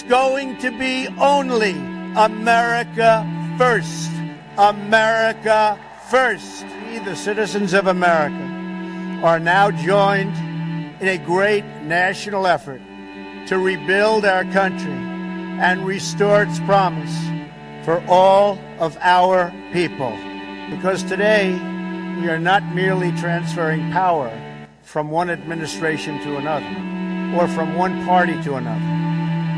It's going to be only America first. America first. We, the citizens of America, are now joined in a great national effort to rebuild our country and restore its promise for all of our people. Because today, we are not merely transferring power from one administration to another or from one party to another,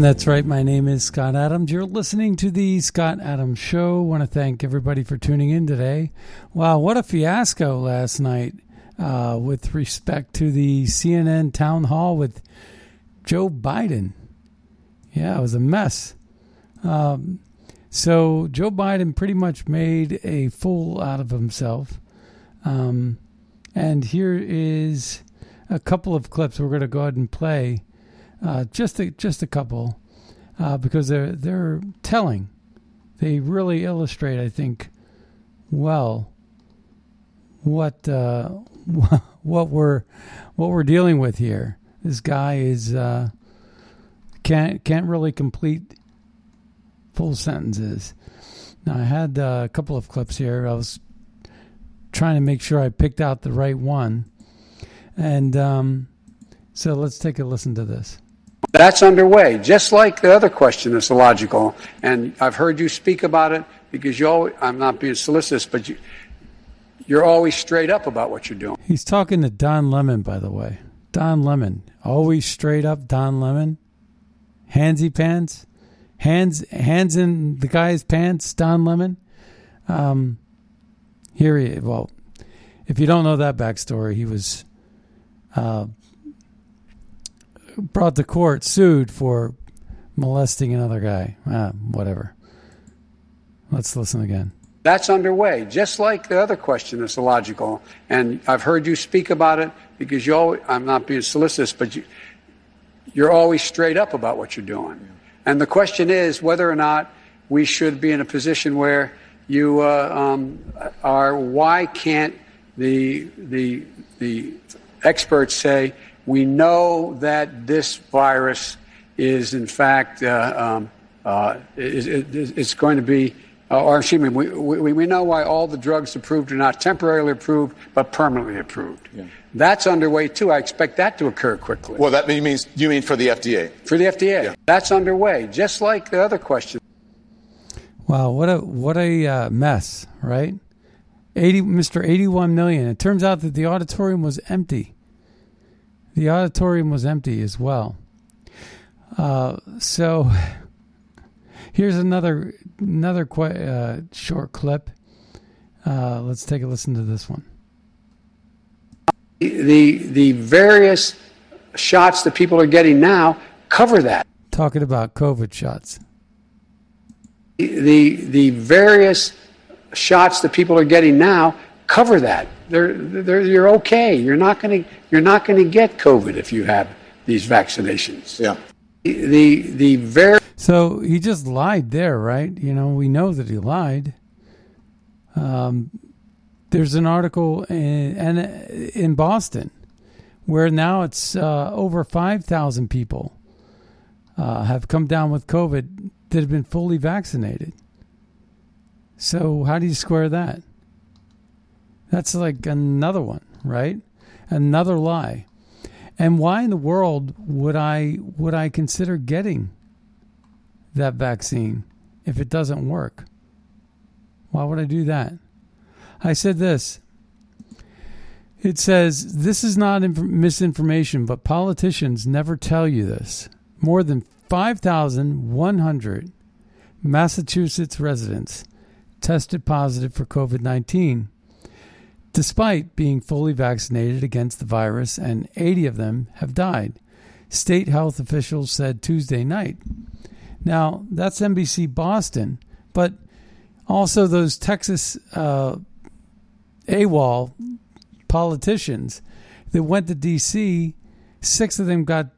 That's right. My name is Scott Adams. You're listening to the Scott Adams Show. want to thank everybody for tuning in today. Wow, what a fiasco last night uh, with respect to the CNN town hall with Joe Biden. Yeah, it was a mess. Um, so Joe Biden pretty much made a fool out of himself. Um, and here is a couple of clips we're going to go ahead and play uh, just a, just a couple, uh, because they're they're telling. They really illustrate, I think, well, what uh, what we're what we're dealing with here. This guy is uh, can't can't really complete full sentences. Now I had uh, a couple of clips here. I was trying to make sure I picked out the right one, and um, so let's take a listen to this. That's underway, just like the other question that's illogical. And I've heard you speak about it because you always, I'm not being solicitous, but you, you're always straight up about what you're doing. He's talking to Don Lemon, by the way. Don Lemon. Always straight up Don Lemon. Handsy pants. Hands hands in the guy's pants, Don Lemon. Um here he well, if you don't know that backstory, he was uh, brought to court, sued for molesting another guy. Ah, whatever. Let's listen again. That's underway, just like the other question that's illogical. And I've heard you speak about it because you always, I'm not being solicitous, but you, you're always straight up about what you're doing. And the question is whether or not we should be in a position where you uh, um, are, why can't the, the, the experts say, we know that this virus is, in fact, uh, um, uh, is, is, going to be, uh, or excuse me, we, we, we, know why all the drugs approved are not temporarily approved, but permanently approved. Yeah. That's underway too. I expect that to occur quickly. Well, that means you mean for the FDA? For the FDA, yeah. that's underway. Just like the other question. Wow, what a what a uh, mess, right? Eighty, Mr. Eighty-one million. It turns out that the auditorium was empty. The auditorium was empty as well. Uh, so here's another another qu- uh, short clip. Uh, let's take a listen to this one. The the various shots that people are getting now cover that. Talking about COVID shots. The the various shots that people are getting now cover that. They're, they're, you're okay. You're not going to you're not going to get COVID if you have these vaccinations. Yeah. The the very so he just lied there, right? You know, we know that he lied. Um, there's an article in in Boston where now it's uh, over five thousand people uh, have come down with COVID that have been fully vaccinated. So how do you square that? That's like another one, right? Another lie. And why in the world would I would I consider getting that vaccine if it doesn't work? Why would I do that? I said this. It says this is not inf- misinformation, but politicians never tell you this. More than 5,100 Massachusetts residents tested positive for COVID 19 despite being fully vaccinated against the virus, and 80 of them have died, state health officials said Tuesday night. Now, that's NBC Boston, but also those Texas uh, AWOL politicians that went to D.C., six of them got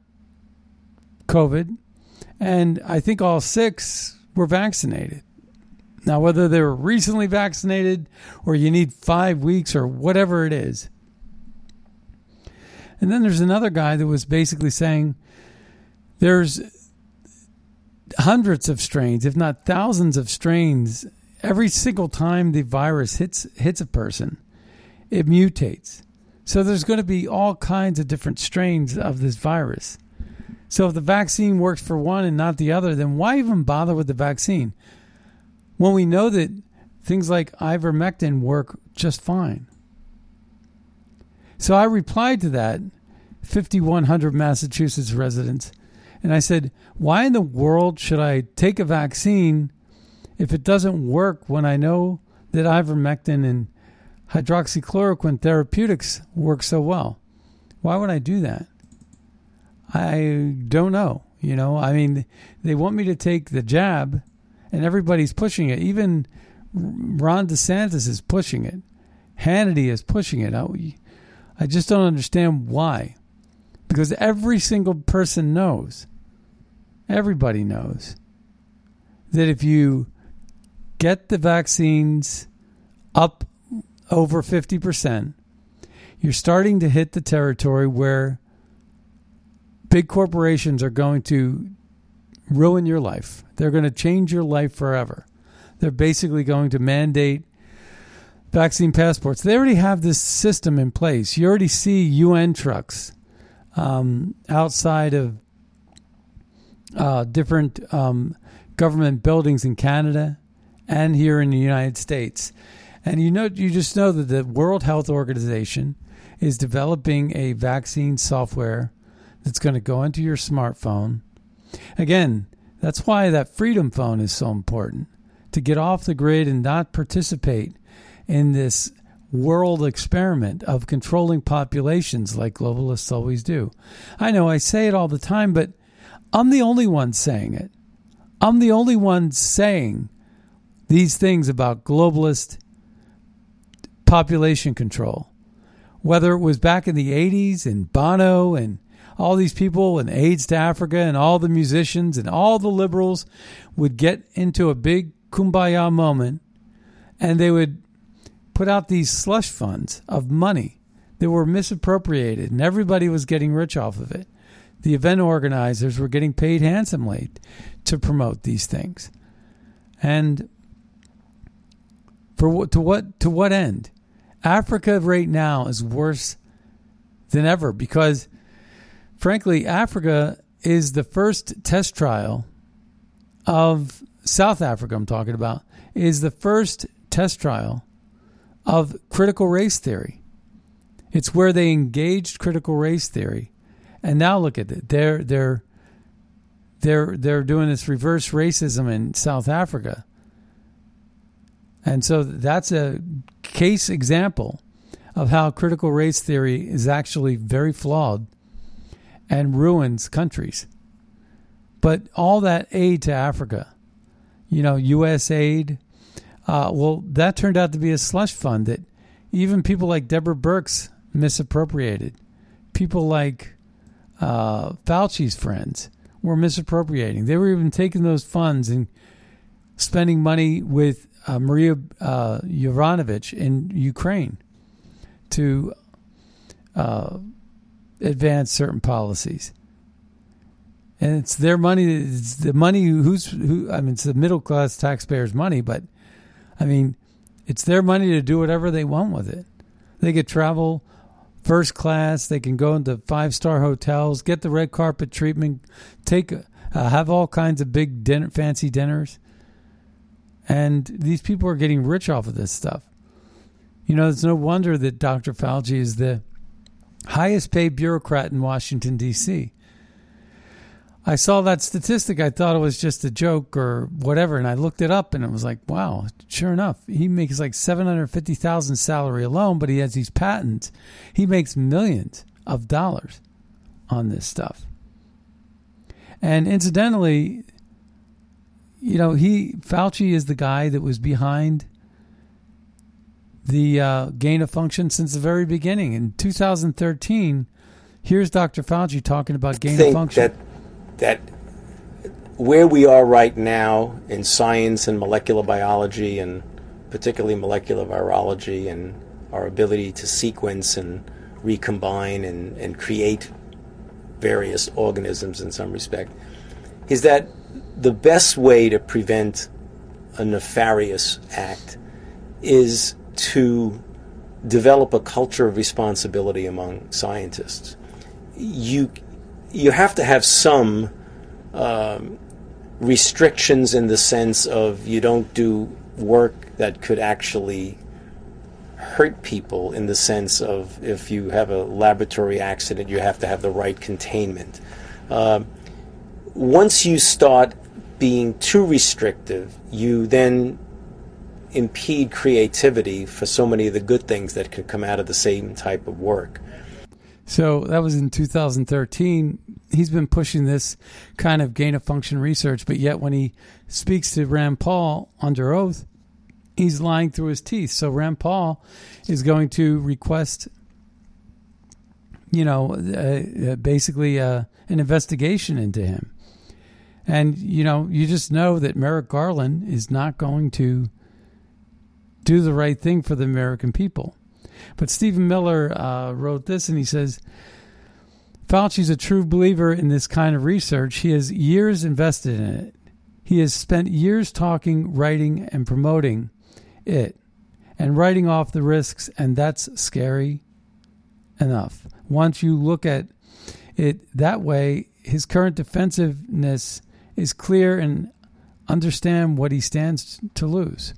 COVID, and I think all six were vaccinated. Now, whether they were recently vaccinated or you need five weeks or whatever it is. And then there's another guy that was basically saying there's hundreds of strains, if not thousands of strains, every single time the virus hits hits a person, it mutates. So there's going to be all kinds of different strains of this virus. So if the vaccine works for one and not the other, then why even bother with the vaccine? When we know that things like ivermectin work just fine. So I replied to that 5100 Massachusetts residents and I said, Why in the world should I take a vaccine if it doesn't work when I know that ivermectin and hydroxychloroquine therapeutics work so well? Why would I do that? I don't know. You know, I mean, they want me to take the jab, and everybody's pushing it. Even Ron DeSantis is pushing it. Hannity is pushing it. I, I just don't understand why. Because every single person knows everybody knows that if you get the vaccines up over 50%, you're starting to hit the territory where big corporations are going to ruin your life. They're going to change your life forever. They're basically going to mandate vaccine passports. They already have this system in place. You already see UN trucks um, outside of uh, different um, government buildings in Canada and here in the United States. And you know, you just know that the World Health Organization is developing a vaccine software that's going to go into your smartphone. Again, that's why that Freedom Phone is so important to get off the grid and not participate in this world experiment of controlling populations like globalists always do. I know I say it all the time, but I'm the only one saying it. I'm the only one saying these things about globalist population control. Whether it was back in the 80s and Bono and all these people and AIDS to Africa and all the musicians and all the liberals would get into a big kumbaya moment and they would put out these slush funds of money that were misappropriated and everybody was getting rich off of it the event organizers were getting paid handsomely to promote these things. And for to what to what end? Africa right now is worse than ever because frankly Africa is the first test trial of South Africa I'm talking about is the first test trial of critical race theory. It's where they engaged critical race theory and now look at it. They're they're they're they're doing this reverse racism in South Africa. And so that's a case example of how critical race theory is actually very flawed and ruins countries. But all that aid to Africa, you know, U.S. aid, uh, well, that turned out to be a slush fund that even people like Deborah Birx misappropriated. People like uh, Fauci's friends were misappropriating. They were even taking those funds and spending money with uh, Maria uh, Yovanovitch in Ukraine to uh, advance certain policies. And it's their money. It's the money who's who. I mean, it's the middle class taxpayers' money, but I mean, it's their money to do whatever they want with it. They could travel first class. They can go into five star hotels, get the red carpet treatment, take uh, have all kinds of big dinner, fancy dinners, and these people are getting rich off of this stuff. You know, it's no wonder that Dr. Fauci is the highest paid bureaucrat in Washington D.C. I saw that statistic. I thought it was just a joke or whatever, and I looked it up, and it was like, wow, sure enough, he makes like seven hundred fifty thousand salary alone, but he has these patents. He makes millions of dollars on this stuff. And incidentally, you know, he Fauci is the guy that was behind the uh, gain of function since the very beginning. In 2013, here's Dr. Fauci talking about gain of function. That that where we are right now in science and molecular biology and particularly molecular virology and our ability to sequence and recombine and, and create various organisms in some respect is that the best way to prevent a nefarious act is to develop a culture of responsibility among scientists. You you have to have some um, restrictions in the sense of you don't do work that could actually hurt people in the sense of if you have a laboratory accident, you have to have the right containment. Uh, once you start being too restrictive, you then impede creativity for so many of the good things that could come out of the same type of work. So that was in 2013. He's been pushing this kind of gain of function research, but yet when he speaks to Rand Paul under oath, he's lying through his teeth. So Rand Paul is going to request, you know, uh, uh, basically uh, an investigation into him. And, you know, you just know that Merrick Garland is not going to do the right thing for the American people. But Stephen Miller uh, wrote this and he says Fauci's a true believer in this kind of research. He has years invested in it. He has spent years talking, writing, and promoting it and writing off the risks, and that's scary enough. Once you look at it that way, his current defensiveness is clear and understand what he stands to lose.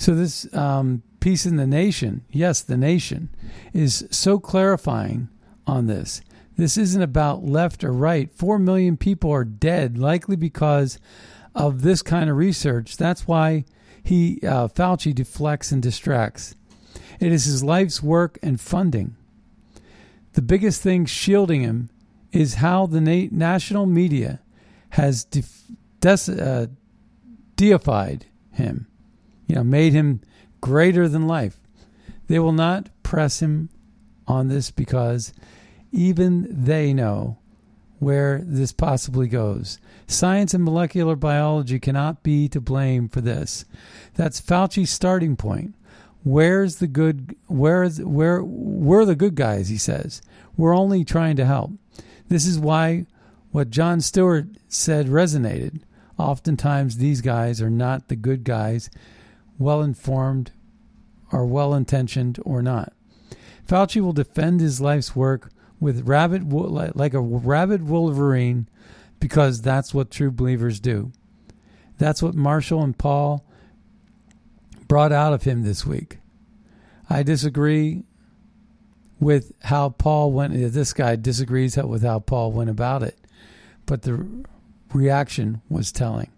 So this um, piece in the nation, yes, the nation, is so clarifying on this. This isn't about left or right. Four million people are dead, likely because of this kind of research. That's why he uh, Fauci deflects and distracts. It is his life's work and funding. The biggest thing shielding him is how the na- national media has def- des- uh, deified him you know, made him greater than life. They will not press him on this because even they know where this possibly goes. Science and molecular biology cannot be to blame for this. That's Fauci's starting point. Where's the good where's where we're the good guys, he says. We're only trying to help. This is why what Jon Stewart said resonated. Oftentimes these guys are not the good guys well informed or well intentioned or not. Fauci will defend his life's work with rabid like a rabid wolverine because that's what true believers do. That's what Marshall and Paul brought out of him this week. I disagree with how Paul went. This guy disagrees with how Paul went about it, but the reaction was telling.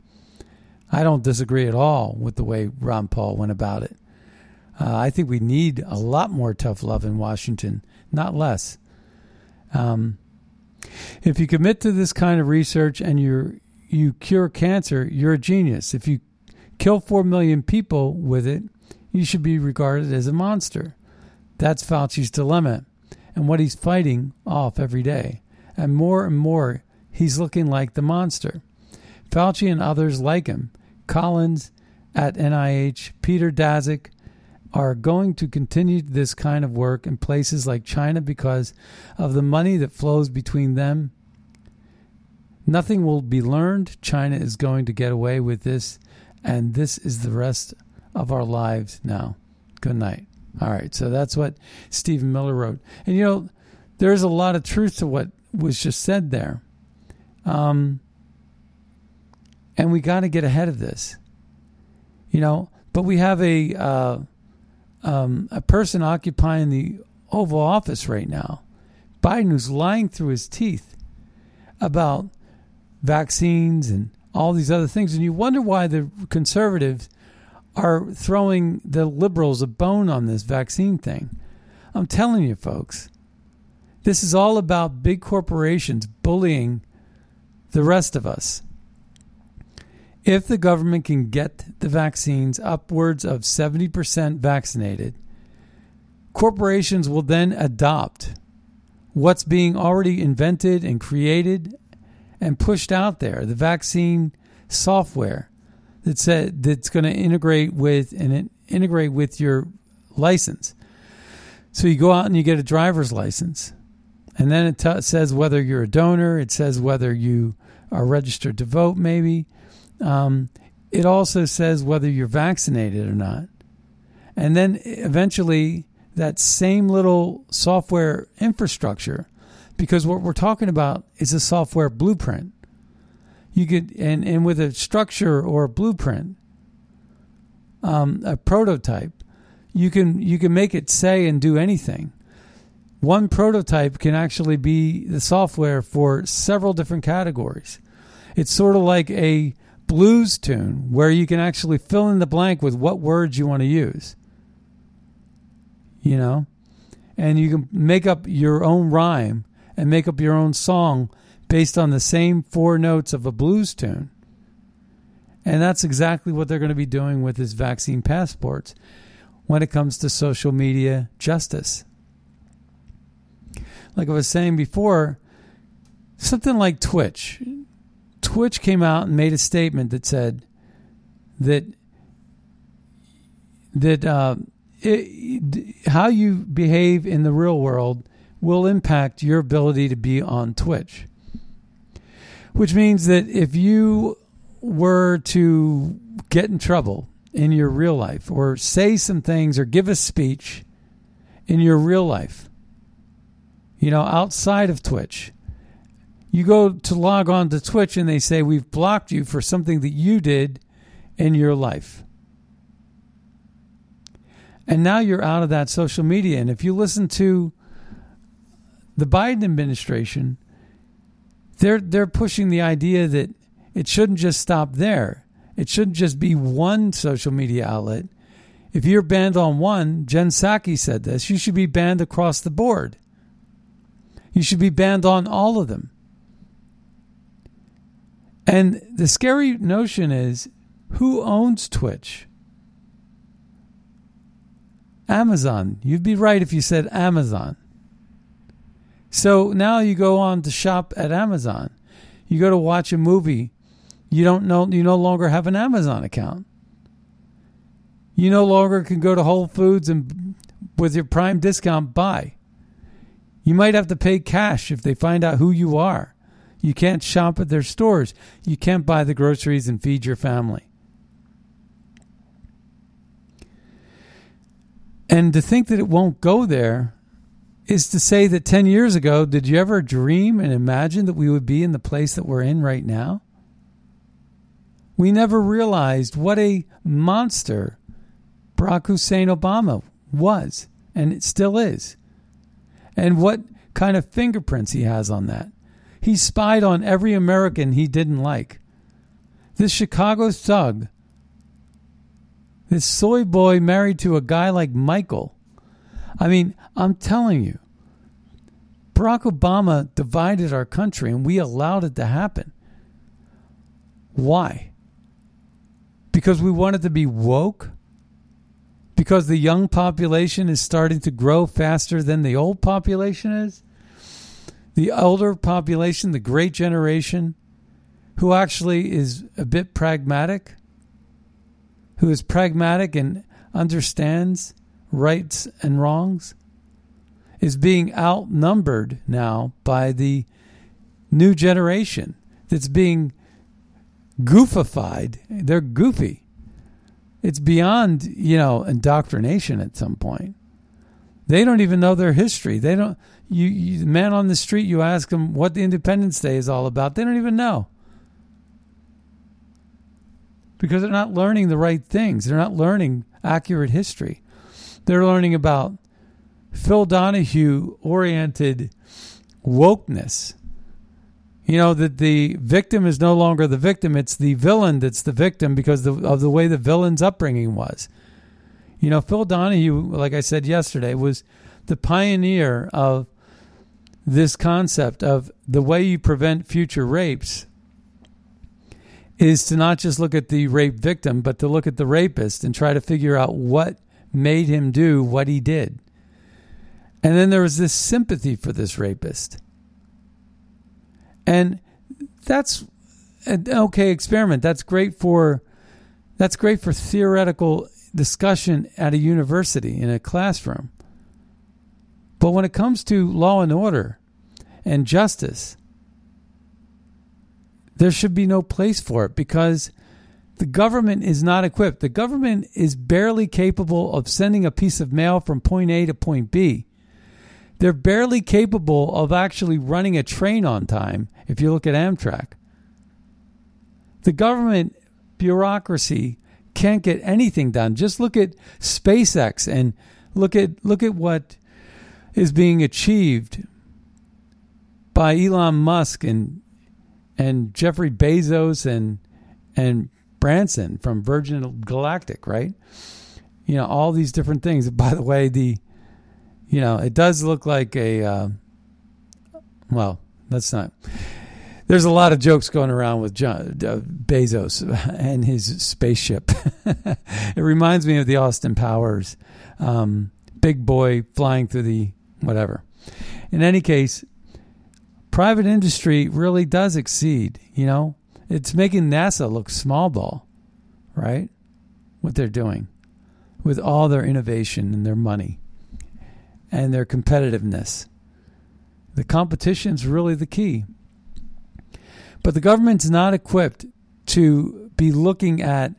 I don't disagree at all with the way Ron Paul went about it. Uh, I think we need a lot more tough love in Washington, not less. Um, if you commit to this kind of research and you you cure cancer, you're a genius. If you kill four million people with it, you should be regarded as a monster. That's Fauci's dilemma, and what he's fighting off every day. And more and more, he's looking like the monster. Fauci and others like him Collins at NIH, Peter Daszak are going to continue this kind of work in places like China because of the money that flows between them. Nothing will be learned. China is going to get away with this, and this is the rest of our lives now. Good night. All right, so that's what Stephen Miller wrote. And you know, there's a lot of truth to what was just said there. Um, and we got to get ahead of this. You know, but we have a uh, um, a person occupying the Oval Office right now, Biden, who's lying through his teeth about vaccines and all these other things, and you wonder why the conservatives are throwing the liberals a bone on this vaccine thing. I'm telling you, folks, this is all about big corporations bullying the rest of us. If the government can get the vaccines upwards of 70% vaccinated, corporations will then adopt what's being already invented and created and pushed out there the vaccine software that said that's going to integrate with and integrate with your license. So you go out and you get a driver's license and then it t- says whether you're a donor it says whether you are registered to vote maybe um, it also says whether you're vaccinated or not and then eventually that same little software infrastructure because what we're talking about is a software blueprint. You could and, and with a structure or a blueprint, um, a prototype, you can you can make it say and do anything. One prototype can actually be the software for several different categories. It's sort of like a blues tune where you can actually fill in the blank with what words you want to use you know, and you can make up your own rhyme and make up your own song based on the same four notes of a blues tune. And that's exactly what they're going to be doing with this vaccine passports when it comes to social media justice. Like I was saying before, something like Twitch. Twitch came out and made a statement that said that that uh, it, how you behave in the real world will impact your ability to be on Twitch. Which means that if you were to get in trouble in your real life or say some things or give a speech in your real life, you know, outside of Twitch, you go to log on to Twitch and they say, We've blocked you for something that you did in your life. And now you're out of that social media. And if you listen to the Biden administration, they're they're pushing the idea that it shouldn't just stop there. It shouldn't just be one social media outlet. If you're banned on one, Jen Psaki said this, you should be banned across the board. You should be banned on all of them. And the scary notion is who owns Twitch? Amazon. You'd be right if you said Amazon. So now you go on to shop at Amazon. You go to watch a movie. You don't know you no longer have an Amazon account. You no longer can go to Whole Foods and with your prime discount buy. You might have to pay cash if they find out who you are. You can't shop at their stores. You can't buy the groceries and feed your family. And to think that it won't go there is to say that 10 years ago, did you ever dream and imagine that we would be in the place that we're in right now? We never realized what a monster Barack Hussein Obama was, and it still is, and what kind of fingerprints he has on that. He spied on every American he didn't like. This Chicago thug this soy boy married to a guy like Michael. I mean, I'm telling you, Barack Obama divided our country and we allowed it to happen. Why? Because we wanted to be woke? Because the young population is starting to grow faster than the old population is? The older population, the great generation, who actually is a bit pragmatic? who is pragmatic and understands rights and wrongs, is being outnumbered now by the new generation that's being goofified. They're goofy. It's beyond, you know, indoctrination at some point. They don't even know their history. They don't. You, you the man on the street, you ask them what the Independence Day is all about. They don't even know because they're not learning the right things. They're not learning accurate history. They're learning about Phil Donahue oriented wokeness. You know, that the victim is no longer the victim, it's the villain that's the victim because of the way the villain's upbringing was. You know, Phil Donahue, like I said yesterday, was the pioneer of this concept of the way you prevent future rapes is to not just look at the rape victim, but to look at the rapist and try to figure out what made him do what he did. And then there was this sympathy for this rapist. And that's an okay experiment. That's great for that's great for theoretical discussion at a university in a classroom. But when it comes to law and order and justice, there should be no place for it because the government is not equipped. The government is barely capable of sending a piece of mail from point A to point B. They're barely capable of actually running a train on time if you look at Amtrak. The government bureaucracy can't get anything done. Just look at SpaceX and look at look at what is being achieved by Elon Musk and and Jeffrey Bezos and and Branson from Virgin Galactic, right? You know, all these different things. By the way, the you know, it does look like a uh, well, that's not there's a lot of jokes going around with John, uh, Bezos and his spaceship. it reminds me of the Austin Powers um, big boy flying through the whatever. In any case, private industry really does exceed. You know, it's making NASA look small ball, right? What they're doing with all their innovation and their money and their competitiveness. The competition's really the key. But the government's not equipped to be looking at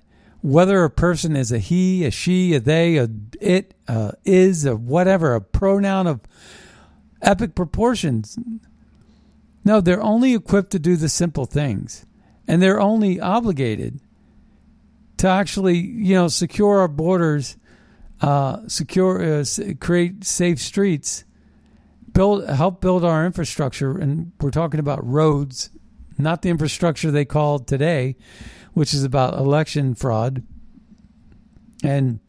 whether a person is a he, a she, a they, a it, a is, whatever, a pronoun of epic proportions. No, they're only equipped to do the simple things. And they're only obligated to actually, you know, secure our borders, uh, secure, uh, create safe streets, build, help build our infrastructure. And we're talking about roads, not the infrastructure they called today, which is about election fraud and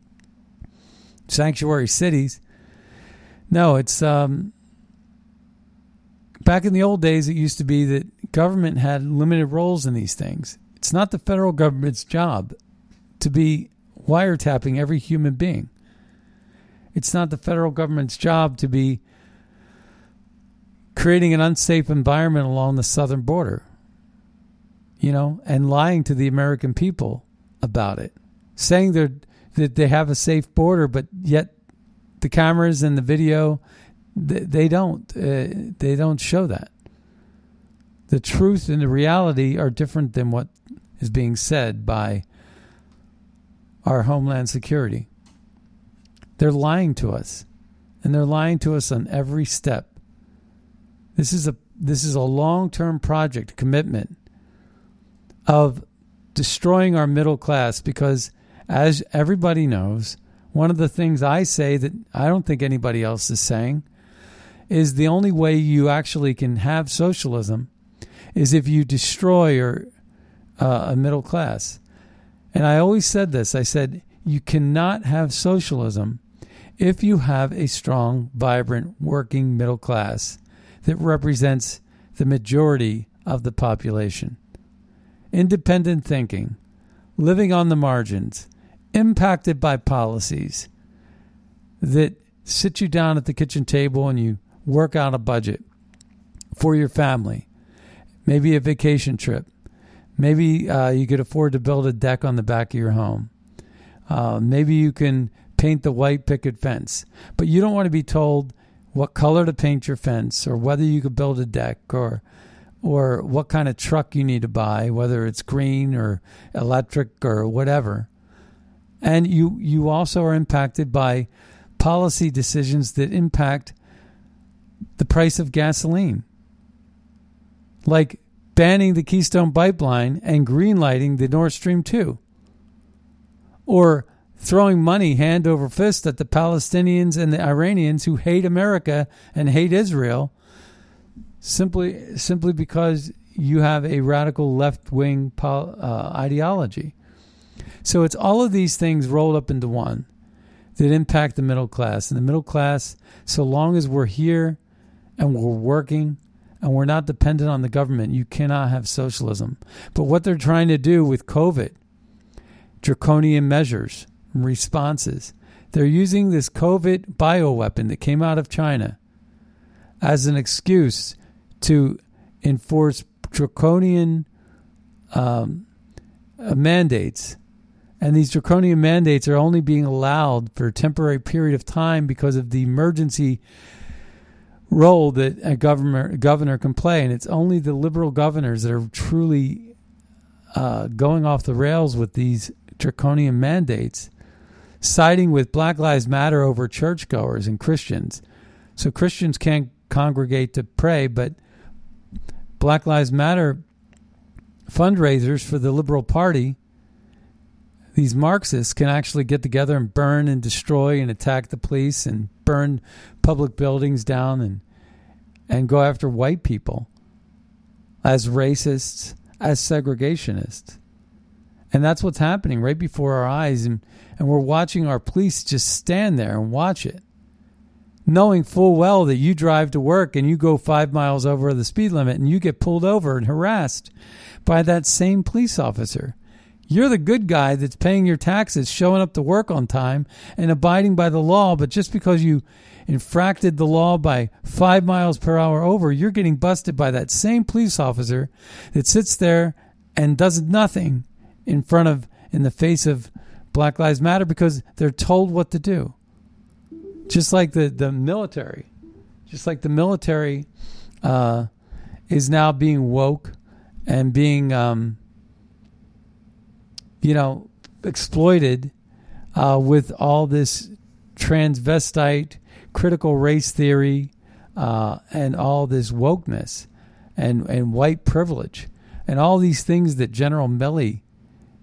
sanctuary cities. No, it's um, back in the old days. It used to be that government had limited roles in these things. It's not the federal government's job to be wiretapping every human being. It's not the federal government's job to be creating an unsafe environment along the southern border you know, and lying to the American people about it, saying they're, that they have a safe border, but yet the cameras and the video, they, they don't, uh, they don't show that. The truth and the reality are different than what is being said by our Homeland Security. They're lying to us, and they're lying to us on every step. This is a this is a long term project commitment of destroying our middle class because, as everybody knows, one of the things I say that I don't think anybody else is saying is the only way you actually can have socialism is if you destroy your, uh, a middle class. And I always said this I said, you cannot have socialism if you have a strong, vibrant, working middle class that represents the majority of the population independent thinking, living on the margins, impacted by policies that sit you down at the kitchen table and you work out a budget for your family, maybe a vacation trip. Maybe uh, you could afford to build a deck on the back of your home. Uh, maybe you can paint the white picket fence, but you don't want to be told what color to paint your fence or whether you could build a deck or or what kind of truck you need to buy, whether it's green or electric or whatever. And you, you also are impacted by policy decisions that impact the price of gasoline, like banning the Keystone Pipeline and greenlighting the Nord Stream 2, or throwing money hand over fist at the Palestinians and the Iranians who hate America and hate Israel simply simply because you have a radical left wing uh, ideology. So it's all of these things rolled up into one that impact the middle class. And the middle class, so long as we're here and we're working and we're not dependent on the government, you cannot have socialism. But what they're trying to do with COVID, draconian measures, responses, they're using this COVID bioweapon that came out of China as an excuse to enforce draconian um, uh, mandates. And these draconian mandates are only being allowed for a temporary period of time because of the emergency role that a governor governor can play, and it's only the liberal governors that are truly uh, going off the rails with these draconian mandates, siding with Black Lives Matter over churchgoers and Christians. So Christians can't congregate to pray, but Black Lives Matter fundraisers for the Liberal Party, these Marxists can actually get together and burn and destroy and attack the police and burn public buildings down and and go after white people as racists, as segregationists. And that's what's happening right before our eyes and, and we're watching our police just stand there and watch it knowing full well that you drive to work and you go five miles over the speed limit and you get pulled over and harassed by that same police officer. You're the good guy that's paying your taxes, showing up to work on time, and abiding by the law, but just because you infracted the law by five miles per hour over, you're getting busted by that same police officer that sits there and does nothing in front of, in the face of Black Lives Matter because they're told what to do just like the the military, just like the military uh, is now being woke and being, um, you know, exploited uh, with all this transvestite critical race theory uh, and all this wokeness and and white privilege and all these things that General Milley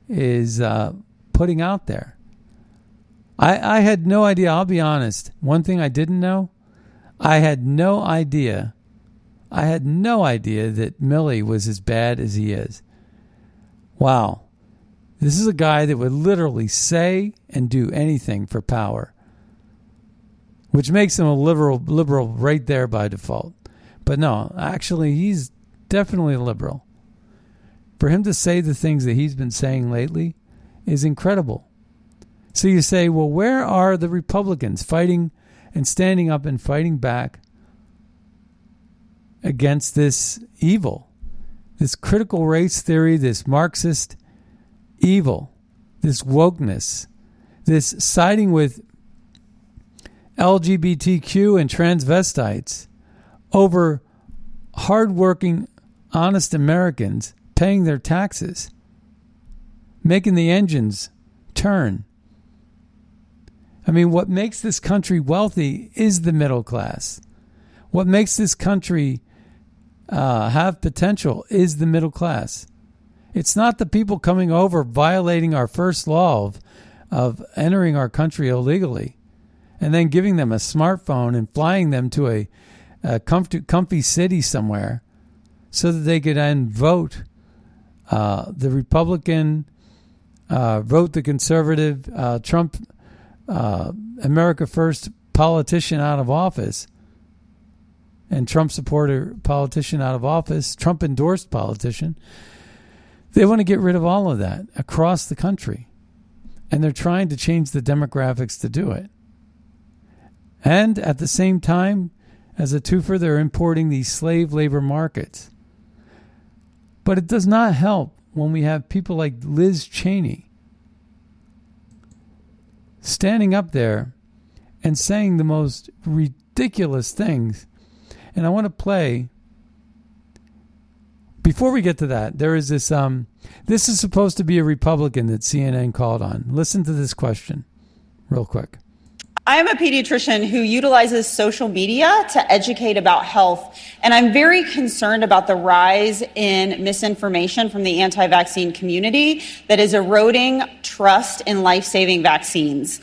is uh, putting out there. I, I had no idea. I'll be honest. One thing I didn't know, I had no idea. I had no idea that Milley was as bad as he is. Wow. This is a guy that would literally say and do anything for power, which makes him a liberal, liberal right there by default. But no, actually, he's definitely a liberal. For him to say the things that he's been saying lately is incredible. So you say, well, where are the Republicans fighting and standing up and fighting back against this evil, this critical race theory, this Marxist evil, this wokeness, this siding with LGBTQ and transvestites over hardworking, honest Americans paying their taxes, making the engines turn I mean, what makes this country wealthy is the middle class. What makes this country uh, have potential is the middle class. It's not the people coming over violating our first law of, of entering our country illegally and then giving them a smartphone and flying them to a, a comfy, comfy city somewhere so that they could then vote uh, the Republican, uh, vote the conservative uh, Trump uh, America First politician out of office and Trump supporter politician out of office, Trump endorsed politician, they want to get rid of all of that across the country. And they're trying to change the demographics to do it. And at the same time, as a twofer, they're importing these slave labor markets. But it does not help when we have people like Liz Cheney standing up there and saying the most ridiculous things. And I want to play. Before we get to that, there is this. Um, this is supposed to be a Republican that CNN called on. Listen to this question, real quick. I am a pediatrician who utilizes social media to educate about health, and I'm very concerned about the rise in misinformation from the anti vaccine community that is eroding trust in life saving vaccines.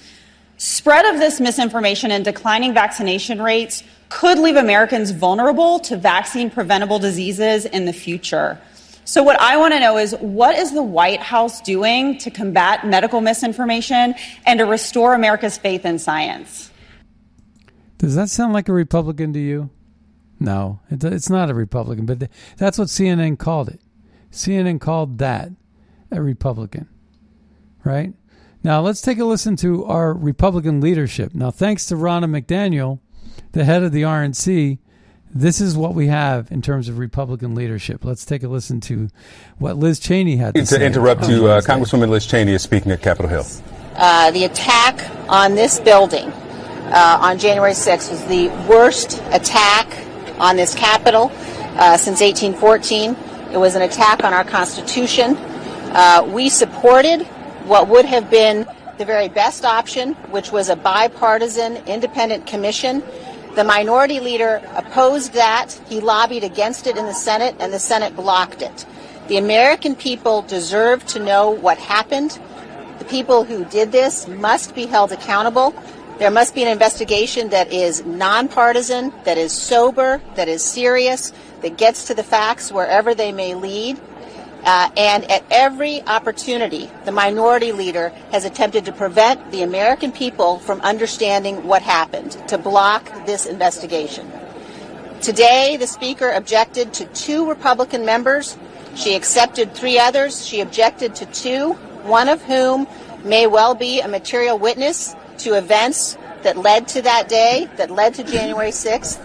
Spread of this misinformation and declining vaccination rates could leave Americans vulnerable to vaccine preventable diseases in the future. So, what I want to know is what is the White House doing to combat medical misinformation and to restore America's faith in science? Does that sound like a Republican to you? No, it's not a Republican, but that's what CNN called it. CNN called that a Republican, right? Now let's take a listen to our Republican leadership. Now, thanks to Ronna McDaniel, the head of the RNC, this is what we have in terms of Republican leadership. Let's take a listen to what Liz Cheney had to, say. to interrupt you, uh, Congresswoman Liz Cheney is speaking at Capitol Hill. Uh, the attack on this building uh, on January 6th was the worst attack on this Capitol uh, since 1814. It was an attack on our Constitution. Uh, we supported what would have been the very best option, which was a bipartisan independent commission. The minority leader opposed that. He lobbied against it in the Senate, and the Senate blocked it. The American people deserve to know what happened. The people who did this must be held accountable. There must be an investigation that is nonpartisan, that is sober, that is serious, that gets to the facts wherever they may lead. Uh, and at every opportunity, the minority leader has attempted to prevent the American people from understanding what happened, to block this investigation. Today, the Speaker objected to two Republican members. She accepted three others. She objected to two, one of whom may well be a material witness to events that led to that day, that led to January 6th.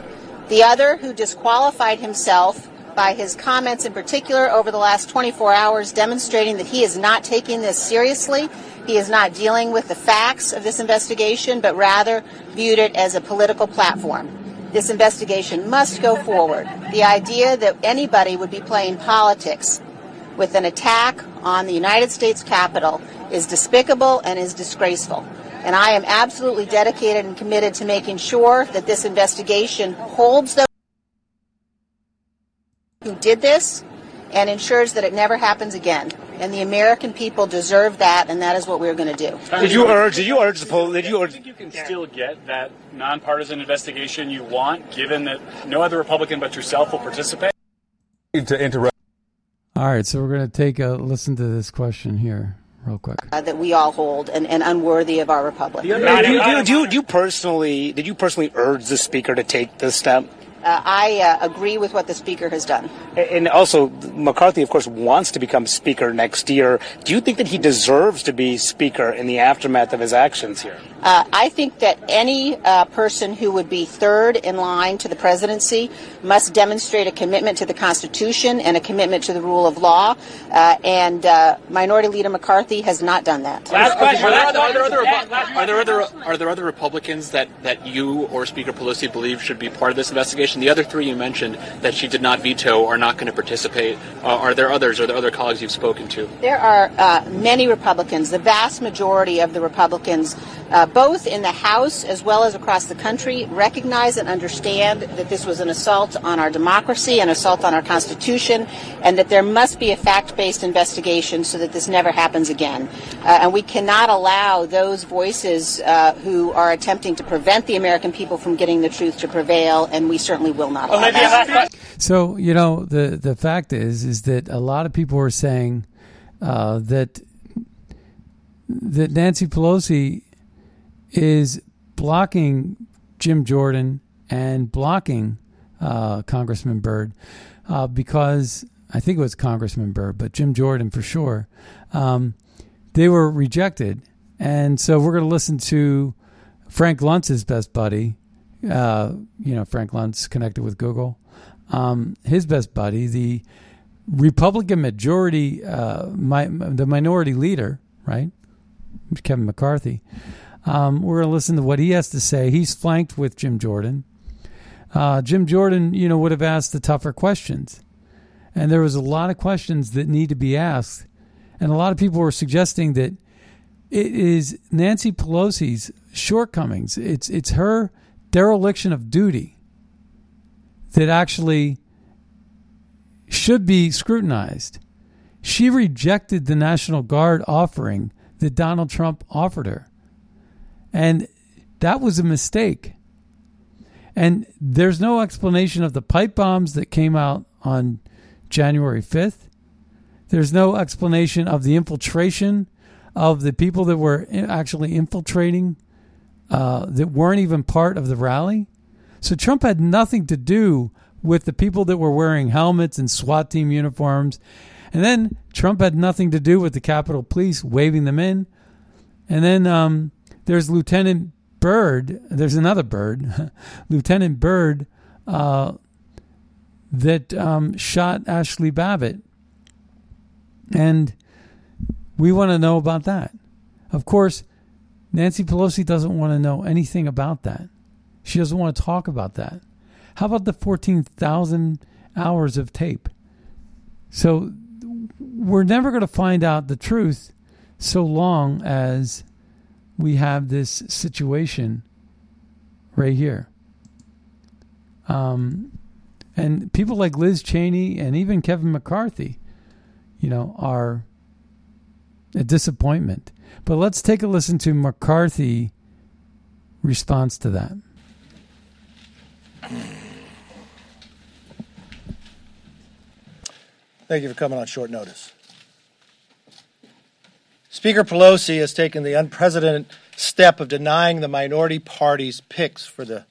The other, who disqualified himself by his comments in particular over the last 24 hours, demonstrating that he is not taking this seriously. He is not dealing with the facts of this investigation, but rather viewed it as a political platform. This investigation must go forward. The idea that anybody would be playing politics with an attack on the United States Capitol is despicable and is disgraceful. And I am absolutely dedicated and committed to making sure that this investigation holds those who did this and ensures that it never happens again. And the American people deserve that, and that is what we're going to do. Did you urge? Did you urge the poll? Did you urge? think you can still get that nonpartisan investigation you want, given that no other Republican but yourself will participate? To interrupt. All right, so we're going to take a listen to this question here, real quick. Uh, that we all hold and, and unworthy of our republic. Do you, do, you, do, you, do you personally? Did you personally urge the speaker to take this step? Uh, I uh, agree with what the speaker has done. And also, McCarthy, of course, wants to become speaker next year. Do you think that he deserves to be speaker in the aftermath of his actions here? Uh, I think that any uh, person who would be third in line to the presidency must demonstrate a commitment to the Constitution and a commitment to the rule of law. Uh, and uh, Minority Leader McCarthy has not done that. Last question. Are there, other, are there other are there other Republicans that, that you or Speaker Pelosi believe should be part of this investigation? The other three you mentioned that she did not veto are not going to participate. Uh, are there others? Are there other colleagues you've spoken to? There are uh, many Republicans, the vast majority of the Republicans, uh, both in the House as well as across the country, recognize and understand that this was an assault on our democracy, an assault on our Constitution, and that there must be a fact based investigation so that this never happens again. Uh, and we cannot allow those voices uh, who are attempting to prevent the American people from getting the truth to prevail, and we certainly will not allow that. So you know the the fact is is that a lot of people are saying uh, that that Nancy Pelosi is blocking Jim Jordan and blocking uh, Congressman Byrd uh, because I think it was Congressman Byrd, but Jim Jordan for sure. Um, they were rejected, and so we're going to listen to Frank Luntz's best buddy. Uh, you know, Frank Luntz connected with Google. Um, his best buddy, the Republican majority, uh, my, the minority leader, right, Kevin McCarthy. Um, we're going to listen to what he has to say. He's flanked with Jim Jordan. Uh, Jim Jordan, you know, would have asked the tougher questions, and there was a lot of questions that need to be asked, and a lot of people were suggesting that it is Nancy Pelosi's shortcomings. It's it's her dereliction of duty that actually should be scrutinized. She rejected the National Guard offering that Donald Trump offered her. And that was a mistake. And there's no explanation of the pipe bombs that came out on January 5th. There's no explanation of the infiltration of the people that were actually infiltrating uh, that weren't even part of the rally. So Trump had nothing to do with the people that were wearing helmets and SWAT team uniforms. And then Trump had nothing to do with the Capitol Police waving them in. And then um, there's Lieutenant Byrd. There's another Byrd, Lieutenant Byrd, uh, that um, shot Ashli Babbitt. And we want to know about that. Of course, Nancy Pelosi doesn't want to know anything about that. She doesn't want to talk about that. How about the 14,000 hours of tape? So we're never going to find out the truth so long as we have this situation right here. Um, and people like Liz Cheney and even Kevin McCarthy, you know, are a disappointment. But let's take a listen to McCarthy response to that. Thank you for coming on short notice. Speaker Pelosi has taken the unprecedented step of denying the minority party's picks for the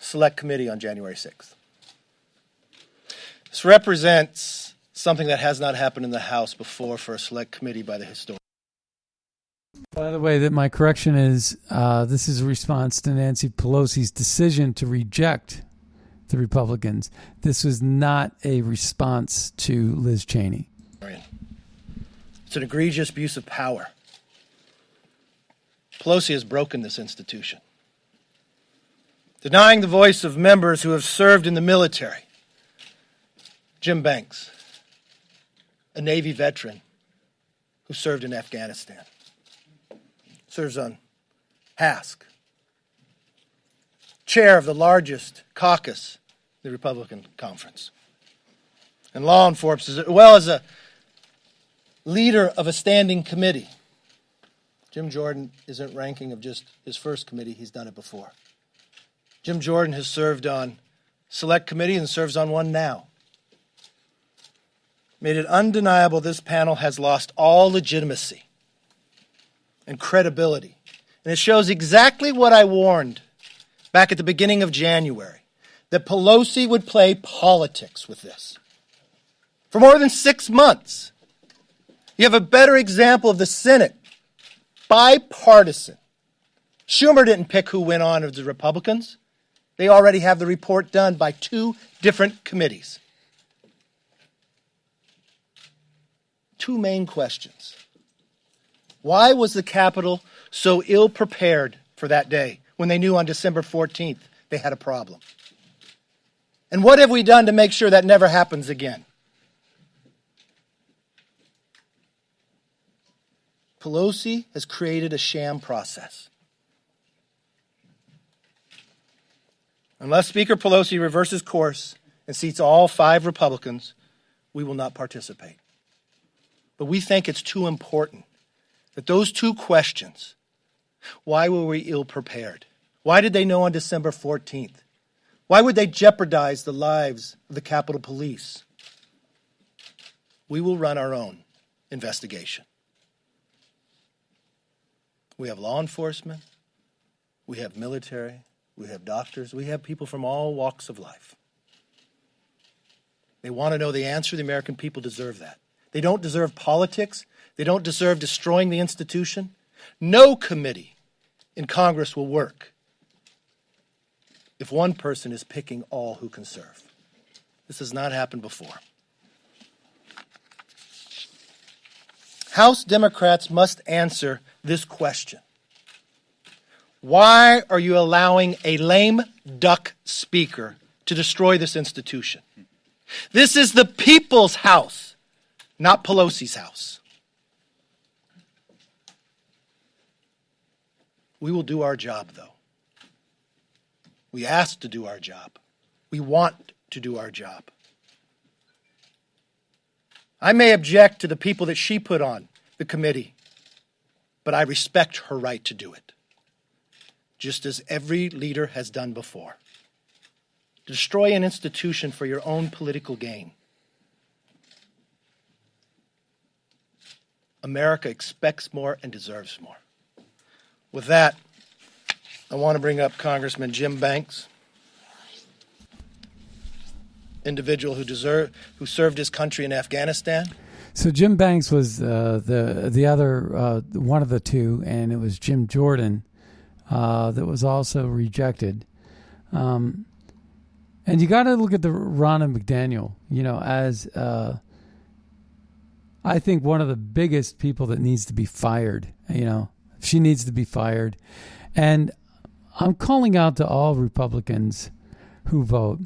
Select Committee on January 6th. This represents something that has not happened in the House before for a Select Committee by the historian. By the way, that my correction is uh, this is a response to Nancy Pelosi's decision to reject the Republicans. This was not a response to Liz Cheney. It's an egregious abuse of power. Pelosi has broken this institution, denying the voice of members who have served in the military. Jim Banks, a Navy veteran who served in Afghanistan, serves on HASC, chair of the largest caucus the Republican conference, and law enforcement, as well as a leader of a standing committee. Jim Jordan isn't ranking of just his first committee, he's done it before. Jim Jordan has served on select committee and serves on one now. Made it undeniable this panel has lost all legitimacy and credibility. And it shows exactly what I warned back at the beginning of January that Pelosi would play politics with this. For more than six months, you have a better example of the Senate, bipartisan. Schumer didn't pick who went on of the Republicans. They already have the report done by two different committees. Two main questions. Why was the Capitol so ill prepared for that day when they knew on December 14th they had a problem? And what have we done to make sure that never happens again? Pelosi has created a sham process. Unless Speaker Pelosi reverses course and seats all five Republicans, we will not participate. But we think it's too important that those two questions why were we ill prepared? Why did they know on December 14th? Why would they jeopardize the lives of the Capitol Police? We will run our own investigation. We have law enforcement, we have military, we have doctors, we have people from all walks of life. They want to know the answer. The American people deserve that. They don't deserve politics. They don't deserve destroying the institution. No committee in Congress will work if one person is picking all who can serve. This has not happened before. House Democrats must answer this question Why are you allowing a lame duck speaker to destroy this institution? This is the people's house, not Pelosi's house. We will do our job, though. We ask to do our job. We want to do our job. I may object to the people that she put on the committee, but I respect her right to do it, just as every leader has done before. Destroy an institution for your own political gain. America expects more and deserves more. With that, I want to bring up Congressman Jim Banks. Individual who deserved who served his country in Afghanistan. So Jim Banks was uh, the the other uh, one of the two, and it was Jim Jordan uh, that was also rejected. Um, and you got to look at the Ronna McDaniel, you know, as uh, I think one of the biggest people that needs to be fired. You know, she needs to be fired, and I'm calling out to all Republicans who vote.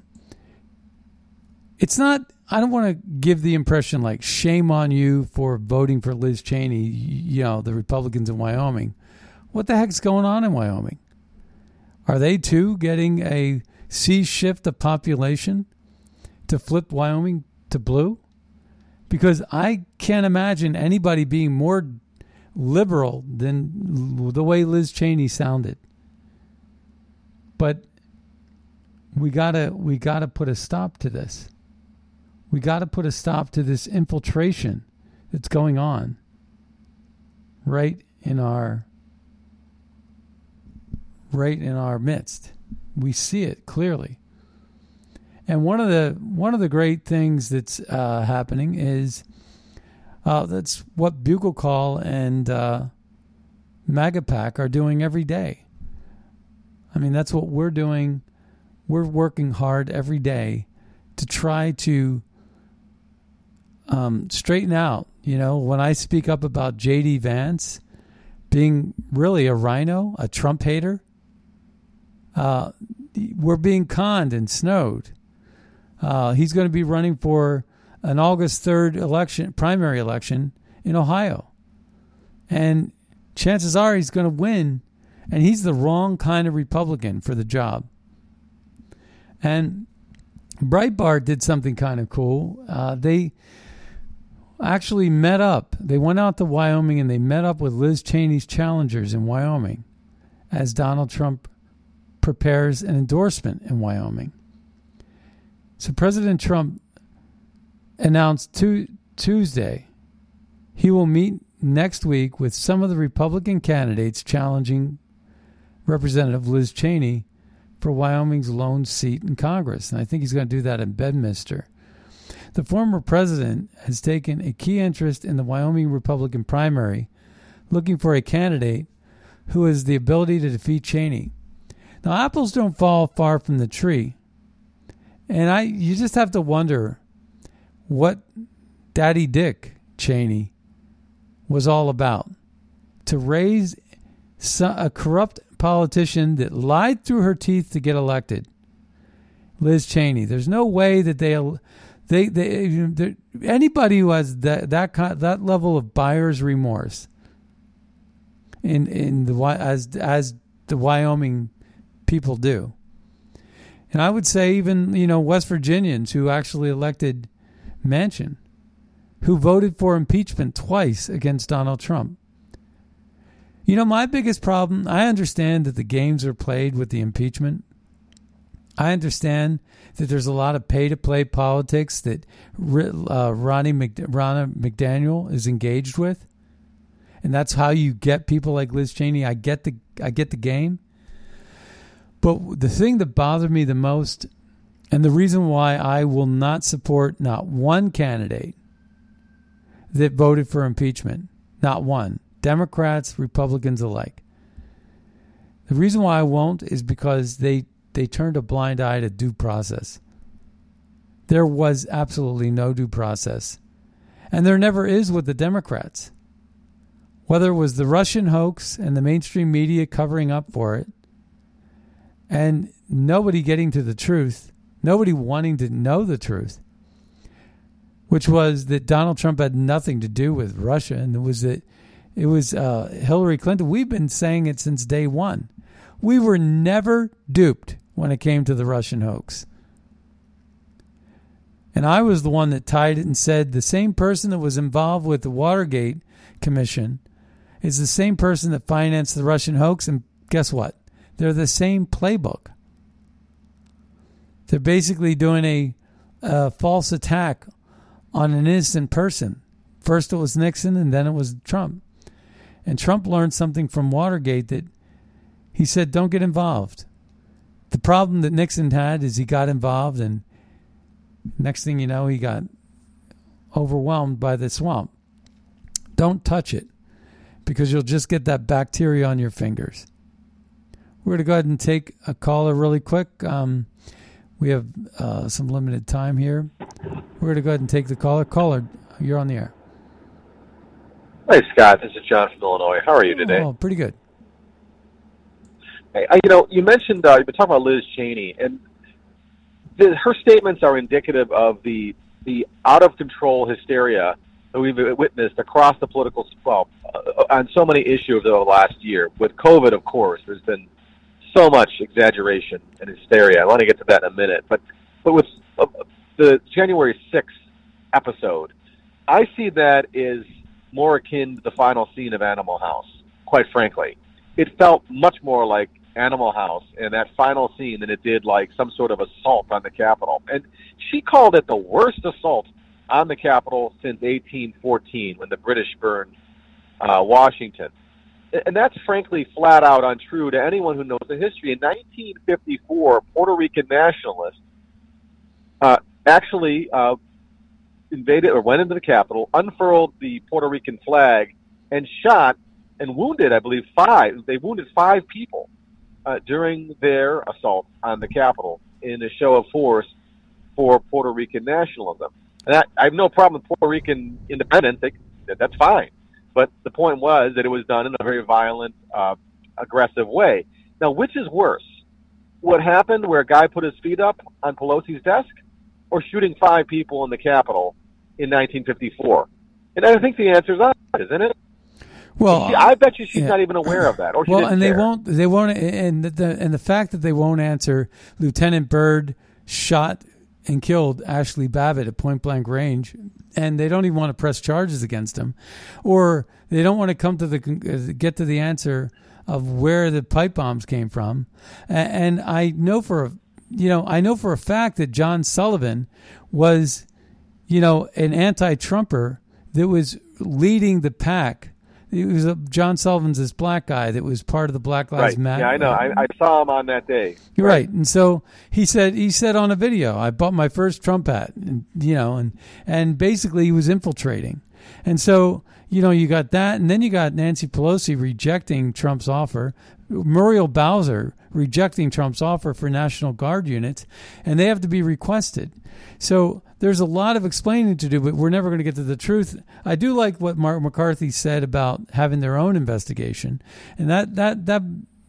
It's not. I don't want to give the impression like shame on you for voting for Liz Cheney. You know, the Republicans in Wyoming. What the heck's going on in Wyoming? Are they too getting a sea shift of population to flip Wyoming to blue? Because I can't imagine anybody being more liberal than the way Liz Cheney sounded. But we gotta we gotta put a stop to this. We gotta put a stop to this infiltration that's going on right in our right in our midst. We see it clearly. And one of the one of the great things that's uh, happening is uh, that's what Bugle Call and uh, MAGAPAC are doing every day. I mean, that's what we're doing. We're working hard every day to try to um, straighten out. You know, when I speak up about J.D. Vance being really a rhino, a Trump hater, uh, we're being conned and snowed. Uh, he's going to be running for an August 3rd election, primary election in Ohio. And chances are he's going to win, and he's the wrong kind of Republican for the job. And Breitbart did something kind of cool. Uh, they actually met up. They went out to Wyoming and they met up with Liz Cheney's challengers in Wyoming as Donald Trump prepares an endorsement in Wyoming. So President Trump announced Tuesday he will meet next week with some of the Republican candidates challenging Representative Liz Cheney for Wyoming's lone seat in Congress. And I think he's going to do that in Bedminster. The former president has taken a key interest in the Wyoming Republican primary, looking for a candidate who has the ability to defeat Cheney. Now, apples don't fall far from the tree. And I you just have to wonder what Daddy Dick Cheney was all about. To raise a corrupt politician that lied through her teeth to get elected. Liz Cheney. There's no way that they they they anybody who has that that kind, that level of buyer's remorse in in the as as the Wyoming people do. And I would say even, you know, West Virginians who actually elected Manchin, who voted for impeachment twice against Donald Trump. You know, my biggest problem, I understand that the games are played with the impeachment. I understand that there's a lot of pay to play politics that uh, Ronnie Mc, Ronna McDaniel is engaged with. And that's how you get people like Liz Cheney. I get the I get the game. But the thing that bothered me the most, and the reason why I will not support not one candidate that voted for impeachment, not one, Democrats, Republicans alike. The reason why I won't is because they, they turned a blind eye to due process. There was absolutely no due process. And there never is with the Democrats. Whether it was the Russian hoax and the mainstream media covering up for it, and nobody getting to the truth, nobody wanting to know the truth, which was that Donald Trump had nothing to do with Russia, and it was that it was uh, Hillary Clinton. We've been saying it since day one. We were never duped when it came to the Russian hoax. And I was the one that tied it and said the same person that was involved with the Watergate Commission is the same person that financed the Russian hoax. And guess what? They're the same playbook. They're basically doing a, a false attack on an innocent person. First it was Nixon and then it was Trump. And Trump learned something from Watergate that he said, don't get involved. The problem that Nixon had is he got involved and Next thing you know, he got overwhelmed by the swamp. Don't touch it because you'll just get that bacteria on your fingers. We're going to go ahead and take a caller really quick. Um, we have uh, some limited time here. We're going to go ahead and take the caller. Caller, you're on the air. Hey, Scott. This is John from Illinois. How are you today? Oh, pretty good. I- you know, you mentioned uh, you've been talking about Liz Cheney, and the, her statements are indicative of the the out of control hysteria that we've witnessed across the political well uh, on so many issues over the last year. With COVID, of course, there's been so much exaggeration and hysteria. I want to get to that in a minute, but but with uh, the January sixth episode, I see that as more akin to the final scene of Animal House. Quite frankly, it felt much more like Animal House in that final scene than it did like some sort of assault on the Capitol. And she called it the worst assault on the Capitol since 1814 when the British burned uh, Washington. And that's frankly flat out untrue to anyone who knows the history. In 1954, Puerto Rican nationalists uh, actually uh, invaded or went into the Capitol, unfurled the Puerto Rican flag, and shot and wounded, I believe, five. They wounded five people uh, during their assault on the Capitol in a show of force for Puerto Rican nationalism. And that, I have no problem with Puerto Rican independence. They, that's fine. But the point was that it was done in a very violent, uh, aggressive way. Now, which is worse? What happened where a guy put his feet up on Pelosi's desk or shooting five people in the Capitol in 1954? And I think the answer is up, isn't it? Well, She- I bet you she's yeah. not even aware of that. Or she well, and they won't. They won't. And the and the fact that they won't answer. Lieutenant Byrd shot and killed Ashli Babbitt at point blank range, and they don't even want to press charges against him, or they don't want to come to the uh, get to the answer of where the pipe bombs came from. And I know for a- you know I know for a fact that John Sullivan was you know, an anti-Trumper that was leading the pack. It was a, John Sullivan's this black guy that was part of the Black Lives Right. Matter. Yeah, I know. I, I saw him on that day. You're right. And so he said he said on a video, I bought my first Trump hat, and you know, and and basically he was infiltrating. And so, you know, you got that and then you got Nancy Pelosi rejecting Trump's offer, Muriel Bowser rejecting Trump's offer for National Guard units, and they have to be requested. So there's a lot of explaining to do, but we're never going to get to the truth. I do like what Mark McCarthy said about having their own investigation, and that that that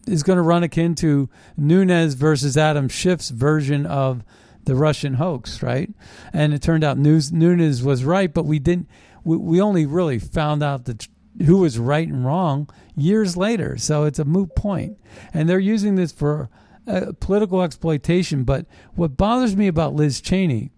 is going to run akin to Nunes versus Adam Schiff's version of the Russian hoax, right? And it turned out News, Nunes was right, but we didn't. We, we only really found out that who was right and wrong years later. So it's a moot point, and they're using this for uh, political exploitation. But what bothers me about Liz Cheney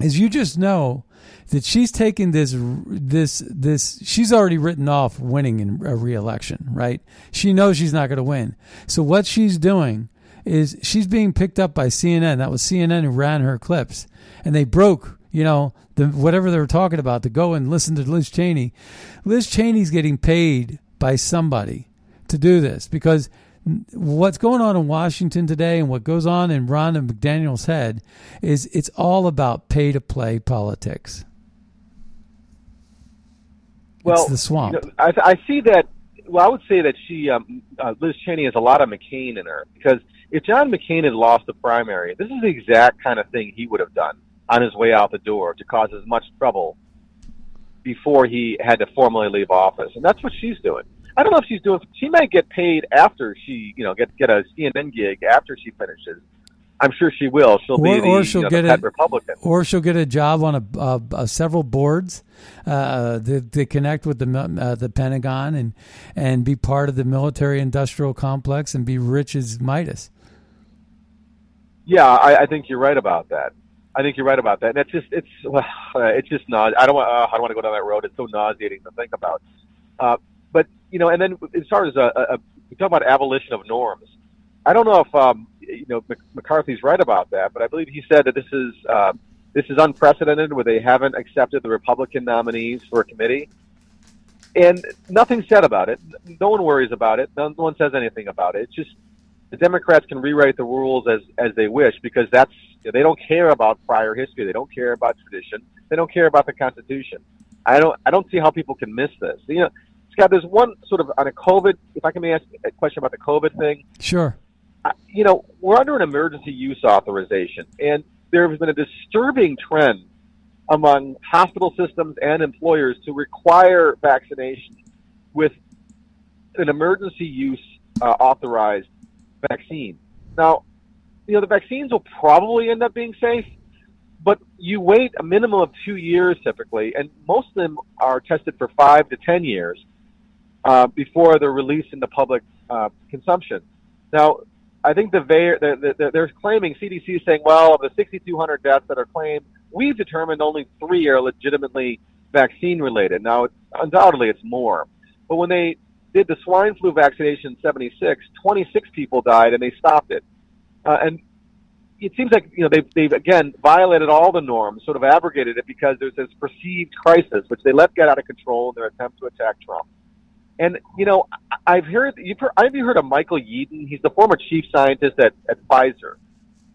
is you just know that she's taken this this this she's already written off winning in a reelection, right? She knows she's not going to win. So what she's doing is she's being picked up by CNN. That was CNN who ran her clips, and they broke, you know, the whatever they were talking about to go and listen to Liz Cheney. Liz Cheney's getting paid by somebody to do this because what's going on in Washington today and what goes on in Ronna McDaniel's head is it's all about pay to play politics. Well, it's the swamp. you know, I, I see that. Well, I would say that she, um, uh, Liz Cheney, has a lot of McCain in her because if John McCain had lost the primary, this is the exact kind of thing he would have done on his way out the door to cause as much trouble before he had to formally leave office, and that's what she's doing. I don't know if she's doing. She might get paid after she, you know, get get a CNN gig after she finishes. I'm sure she will. She'll be or, the, or she'll you know, get a, Republican. or she'll get a job on a, a, a several boards uh, that, that connect with the uh, the Pentagon and and be part of the military industrial complex and be rich as Midas. Yeah, I, I think you're right about that. I think you're right about that. And it's just it's uh, it's just not. I don't want. Uh, I don't want to go down that road. It's so nauseating to think about. Uh, you know, and then as far as uh, uh, we talk about abolition of norms, I don't know if um, you know McCarthy's right about that, but I believe he said that this is uh, this is unprecedented, where they haven't accepted the Republican nominees for a committee, and nothing said about it. No one worries about it. No one says anything about it. It's just the Democrats can rewrite the rules as as they wish because that's they don't care about prior history, they don't care about tradition, they don't care about the Constitution. I don't I don't see how people can miss this. You know, Scott, there's one sort of on a COVID. If I can maybe ask a question about the COVID thing, Sure. You know, we're under an emergency use authorization, and there has been a disturbing trend among hospital systems and employers to require vaccination with an emergency use uh, authorized vaccine. Now, you know, the vaccines will probably end up being safe, but you wait a minimum of two years typically, and most of them are tested for five to ten years uh, before they're released into public uh, consumption. Now, I think the, they're claiming CDC is saying, well, of the 6,200 deaths that are claimed, we've determined only three are legitimately vaccine related. Now, it's, undoubtedly, it's more. But when they did the swine flu vaccination in 76, 26 people died and they stopped it. Uh, and it seems like you know they've, they've again violated all the norms, sort of abrogated it because there's this perceived crisis, which they let get out of control in their attempt to attack Trump. And you know, I've heard you've heard, I've heard of Michael Yeadon? He's the former chief scientist at, at Pfizer,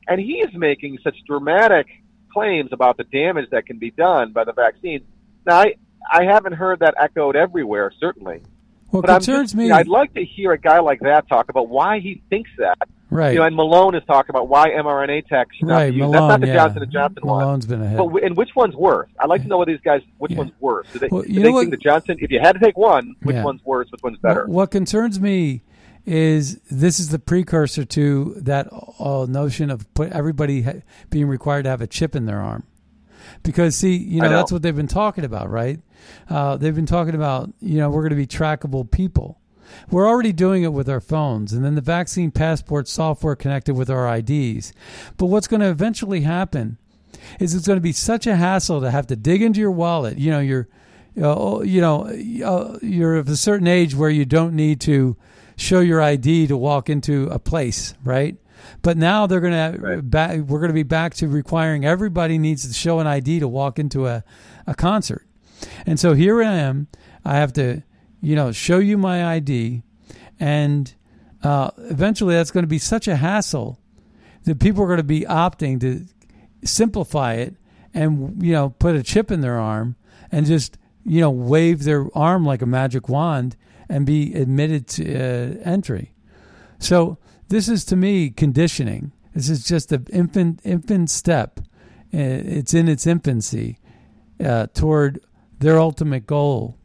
and he is making such dramatic claims about the damage that can be done by the vaccine. Now, I I haven't heard that echoed everywhere, certainly. What but concerns just- me- you know, I'd like to hear a guy like that talk about why he thinks that. Right. You know, and Malone is talking about why mRNA tech should not Right, be used. Malone, That's not the yeah. Johnson and Johnson Malone's one. Malone's been ahead. But w- and which one's worse? I'd like to know what these guys. Which one's worse? Do they, Well, do they think the Johnson? If you had to take one, which Yeah. one's worse? Which one's better? What, what concerns me is this is the precursor to that uh, notion of put everybody ha- being required to have a chip in their arm. Because see, you know, know. that's what they've been talking about, right? Uh, they've been talking about, you know, we're going to be trackable people. We're already doing it with our phones, and then the vaccine passport software connected with our IDs. But what's going to eventually happen is it's going to be such a hassle to have to dig into your wallet. You know, you're, uh, you know, uh, you're of a certain age where you don't need to show your ID to walk into a place, right? But now they're going to back, we're going to be back to requiring everybody needs to show an ID to walk into a, a concert. And so here I am. I have to, you know, show you my ID, and uh, eventually that's going to be such a hassle that people are going to be opting to simplify it and you know put a chip in their arm and just you know wave their arm like a magic wand and be admitted to uh, entry. So this is to me conditioning. This is just an infant infant step. It's in its infancy uh, toward their ultimate goal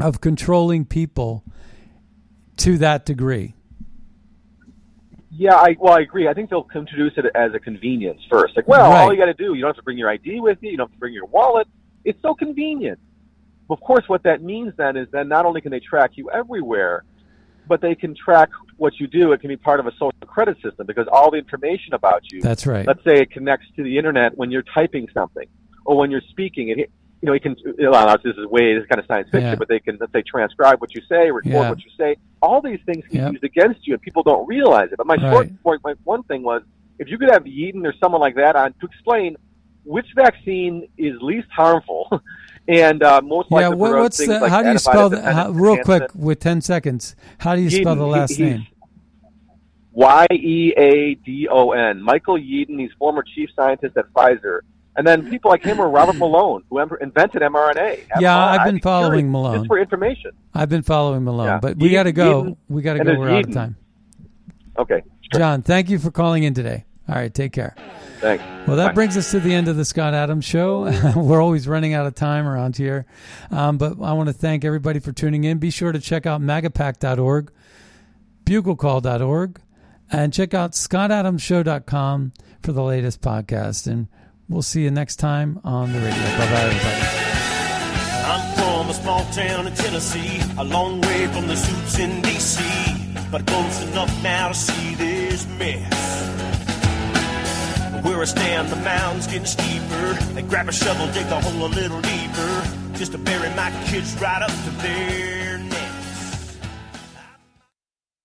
of controlling people to that degree. Yeah, I well, I agree. I think they'll introduce it as a convenience first. Like, well, all you got to do, you don't have to bring your ID with you. You don't have to bring your wallet. It's so convenient. Of course, what that means then is then not only can they track you everywhere, but they can track what you do. It can be part of a social credit system because all the information about you. That's right. Let's say it connects to the internet when you're typing something or when you're speaking. It, you know, he can. Well, this is way this is kind of science fiction, Yeah. but they can let's say transcribe what you say, record Yeah. what you say. All these things can Yep. be used against you, and people don't realize it. But my Right. short point, my one thing was, if you could have Yeadon or someone like that on to explain which vaccine is least harmful and uh, most Yeah, likely what, for what's the? like how do you spell that? How, real quick, with ten seconds. How do you spell the last he's- name? Y E A D O N. Michael Yeadon. He's former chief scientist at Pfizer. And then people like him are Robert Malone, who invented mRNA. Yeah, I've been following Malone. Just for information. I've been following Malone, Yeah. but we got to go. Yeadon- we got to go. We're out of time. Okay. John, thank you for calling in today. All right, take care. Thanks. Well, that Bye. brings us to the end of the Scott Adams Show. We're always running out of time around here. Um, but I want to thank everybody for tuning in. Be sure to check out magapack.org, buglecall.org, and check out scottadamsshow.com for the latest podcast. And we'll see you next time on the radio. Bye bye, everybody. I'm from a small town in Tennessee, a long way from the suits in D.C., but close enough now to see this mess. Where I stand, the mountain's getting steeper. They grab a shovel, dig hole a little deeper, just to bury my kids right up to there.